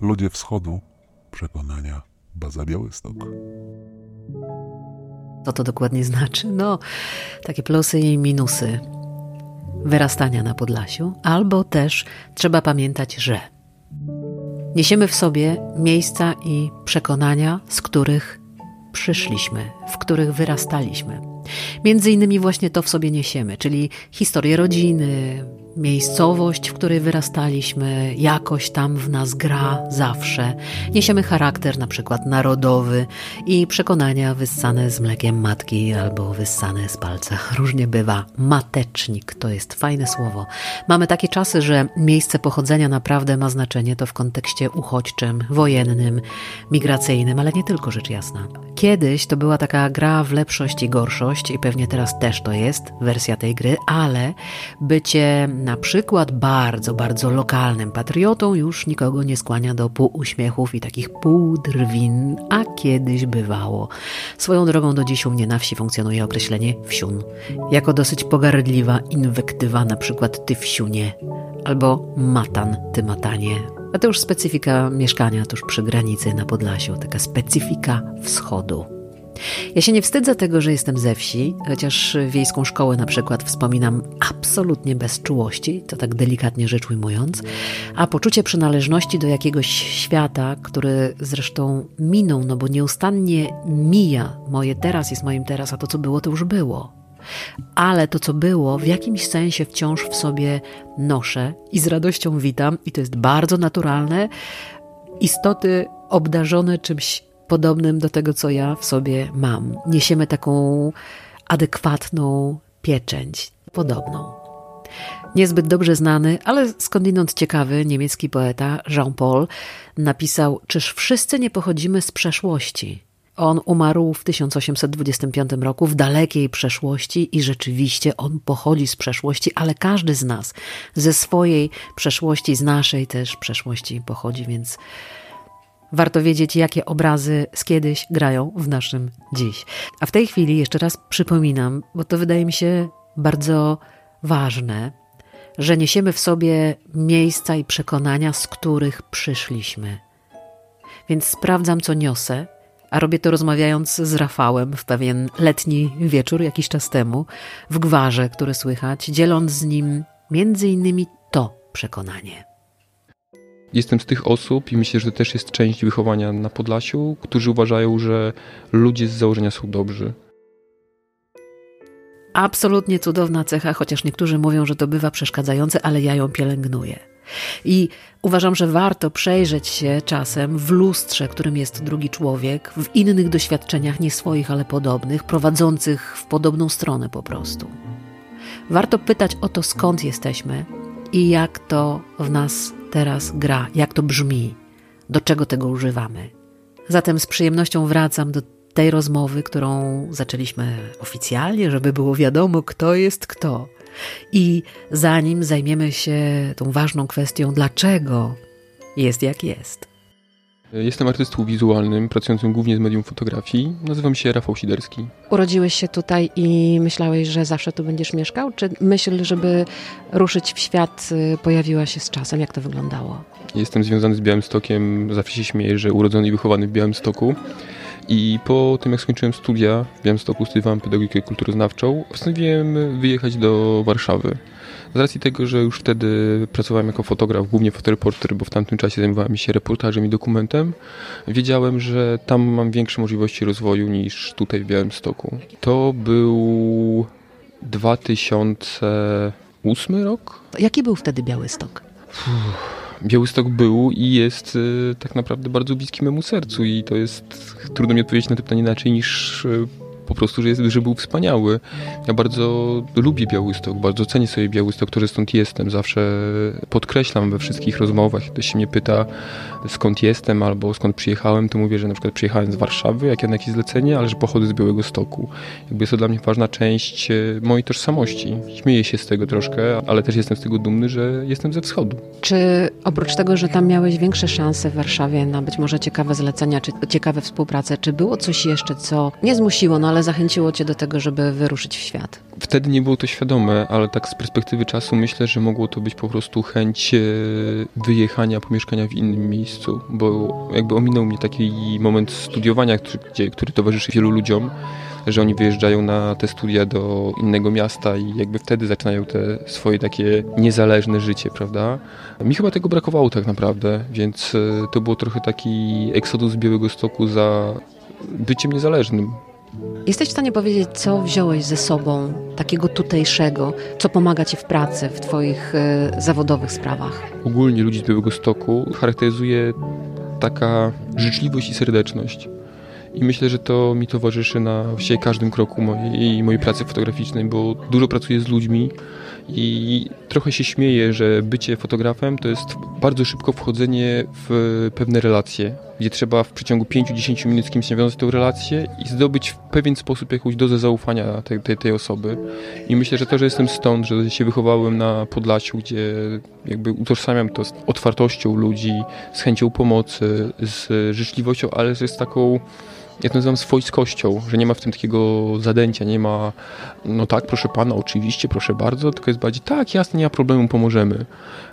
Ludzie wschodu, przekonania Baza Białystok. Co to dokładnie znaczy? No, takie plusy i minusy wyrastania na Podlasiu, albo też trzeba pamiętać, że niesiemy w sobie miejsca i przekonania, z których przyszliśmy, w których wyrastaliśmy. Między innymi właśnie to w sobie niesiemy, czyli historię rodziny, miejscowość, w której wyrastaliśmy, jakoś tam w nas gra zawsze. Niesiemy charakter na przykład narodowy i przekonania wyssane z mlekiem matki albo wyssane z palca. Różnie bywa. Matecznik to jest fajne słowo. Mamy takie czasy, że miejsce pochodzenia naprawdę ma znaczenie to w kontekście uchodźczym, wojennym, migracyjnym, ale nie tylko rzecz jasna. Kiedyś to była taka gra w lepszość i gorszość i pewnie teraz też to jest wersja tej gry, ale bycie na przykład bardzo, bardzo lokalnym patriotą już nikogo nie skłania do półuśmiechów i takich półdrwin, a kiedyś bywało. Swoją drogą do dziś u mnie na wsi funkcjonuje określenie wsiun, jako dosyć pogardliwa inwektywa, na przykład ty wsiunie, albo matan, ty matanie, a to już specyfika mieszkania tuż przy granicy na Podlasiu, taka specyfika wschodu. Ja się nie wstydzę tego, że jestem ze wsi, chociaż wiejską szkołę na przykład wspominam absolutnie bez czułości, to tak delikatnie rzecz ujmując, a poczucie przynależności do jakiegoś świata, który zresztą minął, no bo nieustannie mija. Moje teraz jest moim teraz, a to co było, to już było. Ale to, co było, w jakimś sensie wciąż w sobie noszę i z radością witam, i to jest bardzo naturalne. Istoty obdarzone czymś podobnym do tego, co ja w sobie mam. Niesiemy taką adekwatną pieczęć, podobną. Niezbyt dobrze znany, ale skądinąd ciekawy niemiecki poeta Jean-Paul napisał: Czyż wszyscy nie pochodzimy z przeszłości? On umarł w 1825 roku w dalekiej przeszłości i rzeczywiście on pochodzi z przeszłości, ale każdy z nas ze swojej przeszłości, z naszej też przeszłości pochodzi, więc Warto wiedzieć, jakie obrazy z kiedyś grają w naszym dziś. A w tej chwili jeszcze raz przypominam, bo to wydaje mi się bardzo ważne, że niesiemy w sobie miejsca i przekonania, z których przyszliśmy. Więc sprawdzam, co niosę, a robię to rozmawiając z Rafałem w pewien letni wieczór jakiś czas temu, w gwarze, które słychać, dzieląc z nim między innymi to przekonanie. Jestem z tych osób i myślę, że to też jest część wychowania na Podlasiu, którzy uważają, że ludzie z założenia są dobrzy. Absolutnie cudowna cecha, chociaż niektórzy mówią, że to bywa przeszkadzające, ale ja ją pielęgnuję. I uważam, że warto przejrzeć się czasem w lustrze, którym jest drugi człowiek, w innych doświadczeniach, nie swoich, ale podobnych, prowadzących w podobną stronę po prostu. Warto pytać o to, skąd jesteśmy i jak to w nas teraz gra, jak to brzmi, do czego tego używamy. Zatem z przyjemnością wracam do tej rozmowy, którą zaczęliśmy oficjalnie, żeby było wiadomo, kto jest kto. I zanim zajmiemy się tą ważną kwestią, dlaczego jest jak jest. Jestem artystą wizualnym, pracującym głównie z medium fotografii. Nazywam się Rafał Siderski. Urodziłeś się tutaj i myślałeś, że zawsze tu będziesz mieszkał? Czy myśl, żeby ruszyć w świat, y, pojawiła się z czasem? Jak to wyglądało? Jestem związany z Białymstokiem. Zawsze się śmieję, że urodzony i wychowany w Białymstoku. I po tym, jak skończyłem studia w Białymstoku, studiowałem pedagogikę kulturoznawczą, postanowiłem wyjechać do Warszawy. Z racji tego, że już wtedy pracowałem jako fotograf, głównie fotoreporter, bo w tamtym czasie zajmowałem się reportażem i dokumentem, wiedziałem, że tam mam większe możliwości rozwoju niż tutaj w Białymstoku. To był 2008 rok. Jaki był wtedy Białystok? Białystok był i jest y, tak naprawdę bardzo bliski memu sercu i to jest, trudno mi odpowiedzieć na to pytanie inaczej niż y, po prostu, że, jest, że był wspaniały. Ja bardzo lubię Białystok, bardzo cenię sobie Białystok, to, że stąd jestem. Zawsze podkreślam we wszystkich rozmowach, ktoś się mnie pyta skąd jestem albo skąd przyjechałem, to mówię, że na przykład przyjechałem z Warszawy, jak ja na jakieś zlecenie, ale że pochodzę z Białego Stoku. Jakby jest to dla mnie ważna część e, mojej tożsamości. Śmieję się z tego troszkę, ale też jestem z tego dumny, że jestem ze wschodu. Czy oprócz tego, że tam miałeś większe szanse w Warszawie na być może ciekawe zlecenia, czy ciekawe współprace, czy było coś jeszcze, co nie zmusiło, no ale ale zachęciło cię do tego, żeby wyruszyć w świat. Wtedy nie było to świadome, ale tak z perspektywy czasu myślę, że mogło to być po prostu chęć e, wyjechania, pomieszkania w innym miejscu, bo jakby ominął mnie taki moment studiowania, który, który towarzyszy wielu ludziom, że oni wyjeżdżają na te studia do innego miasta i jakby wtedy zaczynają te swoje takie niezależne życie, prawda? Mi chyba tego brakowało tak naprawdę, więc e, to było trochę taki eksodus z Białego Stoku za byciem niezależnym. Jesteś w stanie powiedzieć, co wziąłeś ze sobą takiego tutejszego, co pomaga ci w pracy, w twoich e, zawodowych sprawach? ogólnie ludzi z Białego Stoku charakteryzuje taka życzliwość i serdeczność. I myślę, że to mi towarzyszy na każdym kroku mojej, mojej pracy fotograficznej, bo dużo pracuję z ludźmi i trochę się śmieję, że bycie fotografem to jest bardzo szybko wchodzenie w pewne relacje, gdzie trzeba w przeciągu 5-10 minut z kimś nawiązać tę relację i zdobyć w pewien sposób jakąś dozę zaufania tej, tej, tej osoby. I myślę, że to, że jestem stąd, że się wychowałem na Podlasiu, gdzie jakby utożsamiam to z otwartością ludzi, z chęcią pomocy, z życzliwością, ale z taką ja to nazywam swojskością, że nie ma w tym takiego zadęcia, nie ma no tak, proszę pana, oczywiście, proszę bardzo, tylko jest bardziej tak, jasne, nie ma problemu, pomożemy.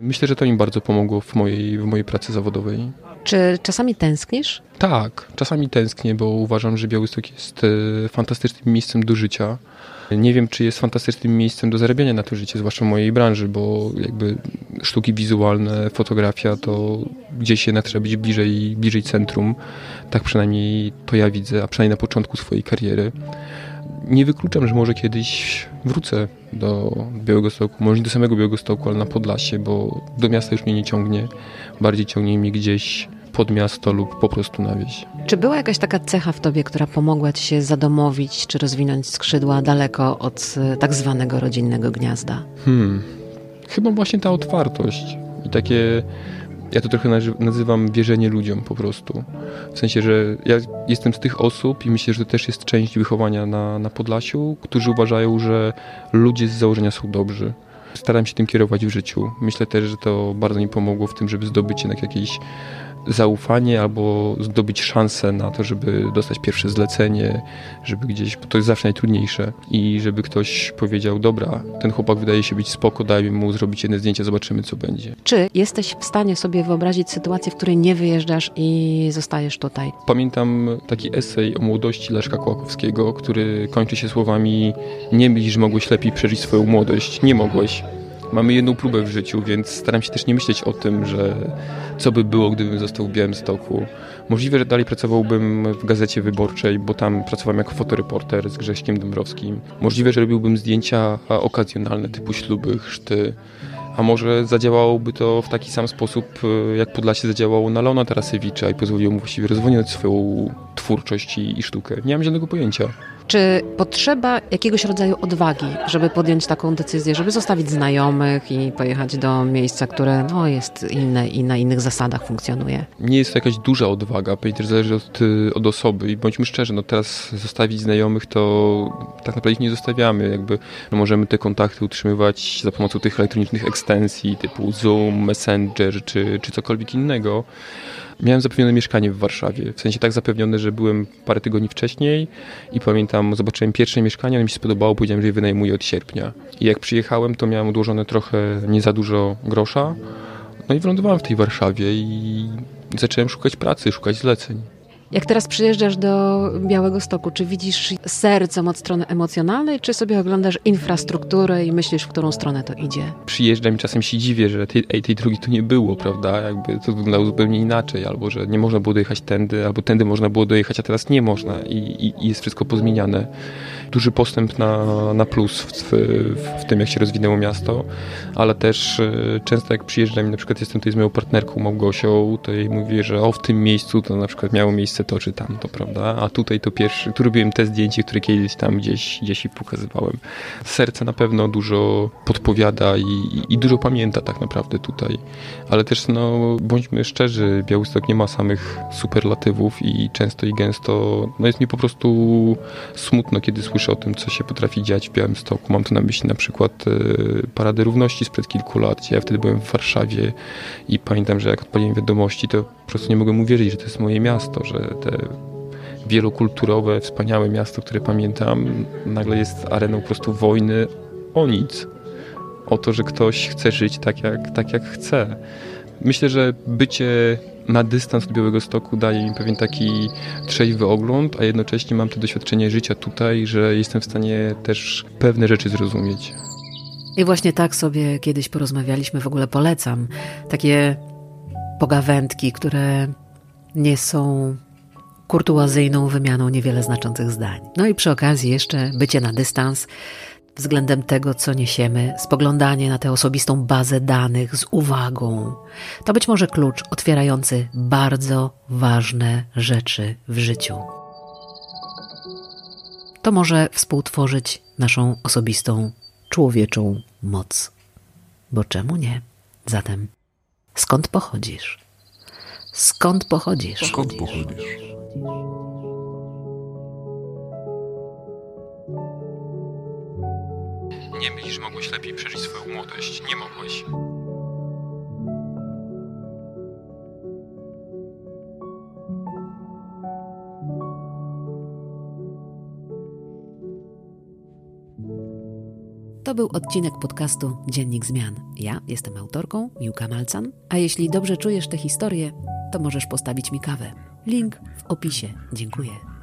Myślę, że to mi bardzo pomogło w mojej, w mojej pracy zawodowej. Czy czasami tęsknisz? Tak, czasami tęsknię, bo uważam, że Białystok jest e, fantastycznym miejscem do życia. Nie wiem, czy jest fantastycznym miejscem do zarabiania na to życie, zwłaszcza w mojej branży, bo jakby sztuki wizualne, fotografia to gdzieś jednak trzeba być bliżej, bliżej centrum. Tak przynajmniej to ja widzę, a przynajmniej na początku swojej kariery. Nie wykluczam, że może kiedyś wrócę do Białego Stoku, może nie do samego Białego Stoku, ale na Podlasie, bo do miasta już mnie nie ciągnie. Bardziej ciągnie mnie gdzieś pod miasto lub po prostu na wieś. Czy była jakaś taka cecha w tobie, która pomogła ci się zadomowić czy rozwinąć skrzydła daleko od e, tak zwanego rodzinnego gniazda? Hmm. Chyba właśnie ta otwartość i takie. Ja to trochę nazy- nazywam wierzenie ludziom po prostu. W sensie, że ja jestem z tych osób i myślę, że to też jest część wychowania na, na Podlasiu, którzy uważają, że ludzie z założenia są dobrzy. Staram się tym kierować w życiu. Myślę też, że to bardzo mi pomogło w tym, żeby zdobyć jednak jakieś zaufanie albo zdobyć szansę na to, żeby dostać pierwsze zlecenie, żeby gdzieś, to jest zawsze najtrudniejsze i żeby ktoś powiedział, dobra, ten chłopak wydaje się być spoko, daj mu zrobić jedno zdjęcie, zobaczymy co będzie. Czy jesteś w stanie sobie wyobrazić sytuację, w której nie wyjeżdżasz i zostajesz tutaj? Pamiętam taki esej o młodości Leszka Kołakowskiego, który kończy się słowami nie myśl, że mogłeś lepiej przeżyć swoją młodość. Nie mogłeś. Mamy jedną próbę w życiu, więc staram się też nie myśleć o tym, że co by było, gdybym został w Białymstoku. Możliwe, że dalej pracowałbym w Gazecie Wyborczej, bo tam pracowałem jako fotoreporter z Grześkiem Dąbrowskim. Możliwe, że robiłbym zdjęcia okazjonalne typu śluby, chrzty. A może zadziałałoby to w taki sam sposób, e, jak Podlasie zadziałało na Leona Tarasewicza i pozwoliło mu właściwie rozwinąć swoją twórczość i, i sztukę. Nie mam żadnego pojęcia. Czy potrzeba jakiegoś rodzaju odwagi, żeby podjąć taką decyzję, żeby zostawić znajomych i pojechać do miejsca, które no, jest inne i na innych zasadach funkcjonuje? nie jest to jakaś duża odwaga, też zależy od, y, od osoby i bądźmy szczerzy, no teraz zostawić znajomych to tak naprawdę ich nie zostawiamy, jakby no możemy te kontakty utrzymywać za pomocą tych elektronicznych ekstensji typu Zoom, Messenger czy, czy cokolwiek innego. Miałem zapewnione mieszkanie w Warszawie, w sensie tak zapewnione, że byłem parę tygodni wcześniej i pamiętam, zobaczyłem pierwsze mieszkanie, ono mi się spodobało, powiedziałem, że je wynajmuję od sierpnia. I jak przyjechałem, to miałem odłożone trochę nie za dużo grosza, no i wylądowałem w tej Warszawie i zacząłem szukać pracy, szukać zleceń. Jak teraz przyjeżdżasz do Białego Stoku, czy widzisz sercem od strony emocjonalnej, czy sobie oglądasz infrastrukturę i myślisz, w którą stronę to idzie? Przyjeżdżam i czasem się dziwię, że tej, ej, tej drogi tu nie było, prawda? Jakby to wyglądało zupełnie inaczej, albo że nie można było dojechać tędy, albo tędy można było dojechać, a teraz nie można i, i, i jest wszystko pozmieniane. Duży postęp na, na plus w, w, w tym, jak się rozwinęło miasto, ale też e, często jak przyjeżdżam i na przykład jestem tutaj z moją partnerką Małgosią, to jej mówię, że o, w tym miejscu to na przykład miało miejsce to czy tamto, prawda? A tutaj to pierwszy, tu robiłem te zdjęcie, które kiedyś tam gdzieś, gdzieś pokazywałem. Serce na pewno dużo podpowiada i, i dużo pamięta tak naprawdę tutaj. Ale też, no, bądźmy szczerzy, Białystok nie ma samych superlatywów i często i gęsto, no jest mi po prostu smutno, kiedy słyszę o tym, co się potrafi dziać w Białymstoku. Mam tu na myśli na przykład e, Paradę Równości sprzed kilku lat, ja wtedy byłem w Warszawie i pamiętam, że jak odpaliłem wiadomości, to po prostu nie mogłem uwierzyć, że to jest moje miasto, że te wielokulturowe, wspaniałe miasto, które pamiętam, nagle jest areną po prostu wojny o nic. O to, że ktoś chce żyć tak jak, tak jak chce. Myślę, że bycie na dystans od Białego Stoku daje mi pewien taki trzeźwy ogląd, a jednocześnie mam to doświadczenie życia tutaj, że jestem w stanie też pewne rzeczy zrozumieć. I właśnie tak sobie kiedyś porozmawialiśmy, w ogóle polecam. Takie pogawędki, które nie są kurtuazyjną wymianą niewiele znaczących zdań. No i przy okazji jeszcze bycie na dystans względem tego, co niesiemy, spoglądanie na tę osobistą bazę danych z uwagą. To być może klucz otwierający bardzo ważne rzeczy w życiu. To może współtworzyć naszą osobistą, człowieczą moc. Bo czemu nie? Zatem, skąd pochodzisz? Skąd pochodzisz? Skąd pochodzisz? Nie myślisz, że mogłeś lepiej przeżyć swoją młodość. Nie mogłeś. To był odcinek podcastu Dziennik Zmian. Ja jestem autorką, Miłka Malcan, a jeśli dobrze czujesz tę historię, to możesz postawić mi kawę. Link w opisie. Dziękuję.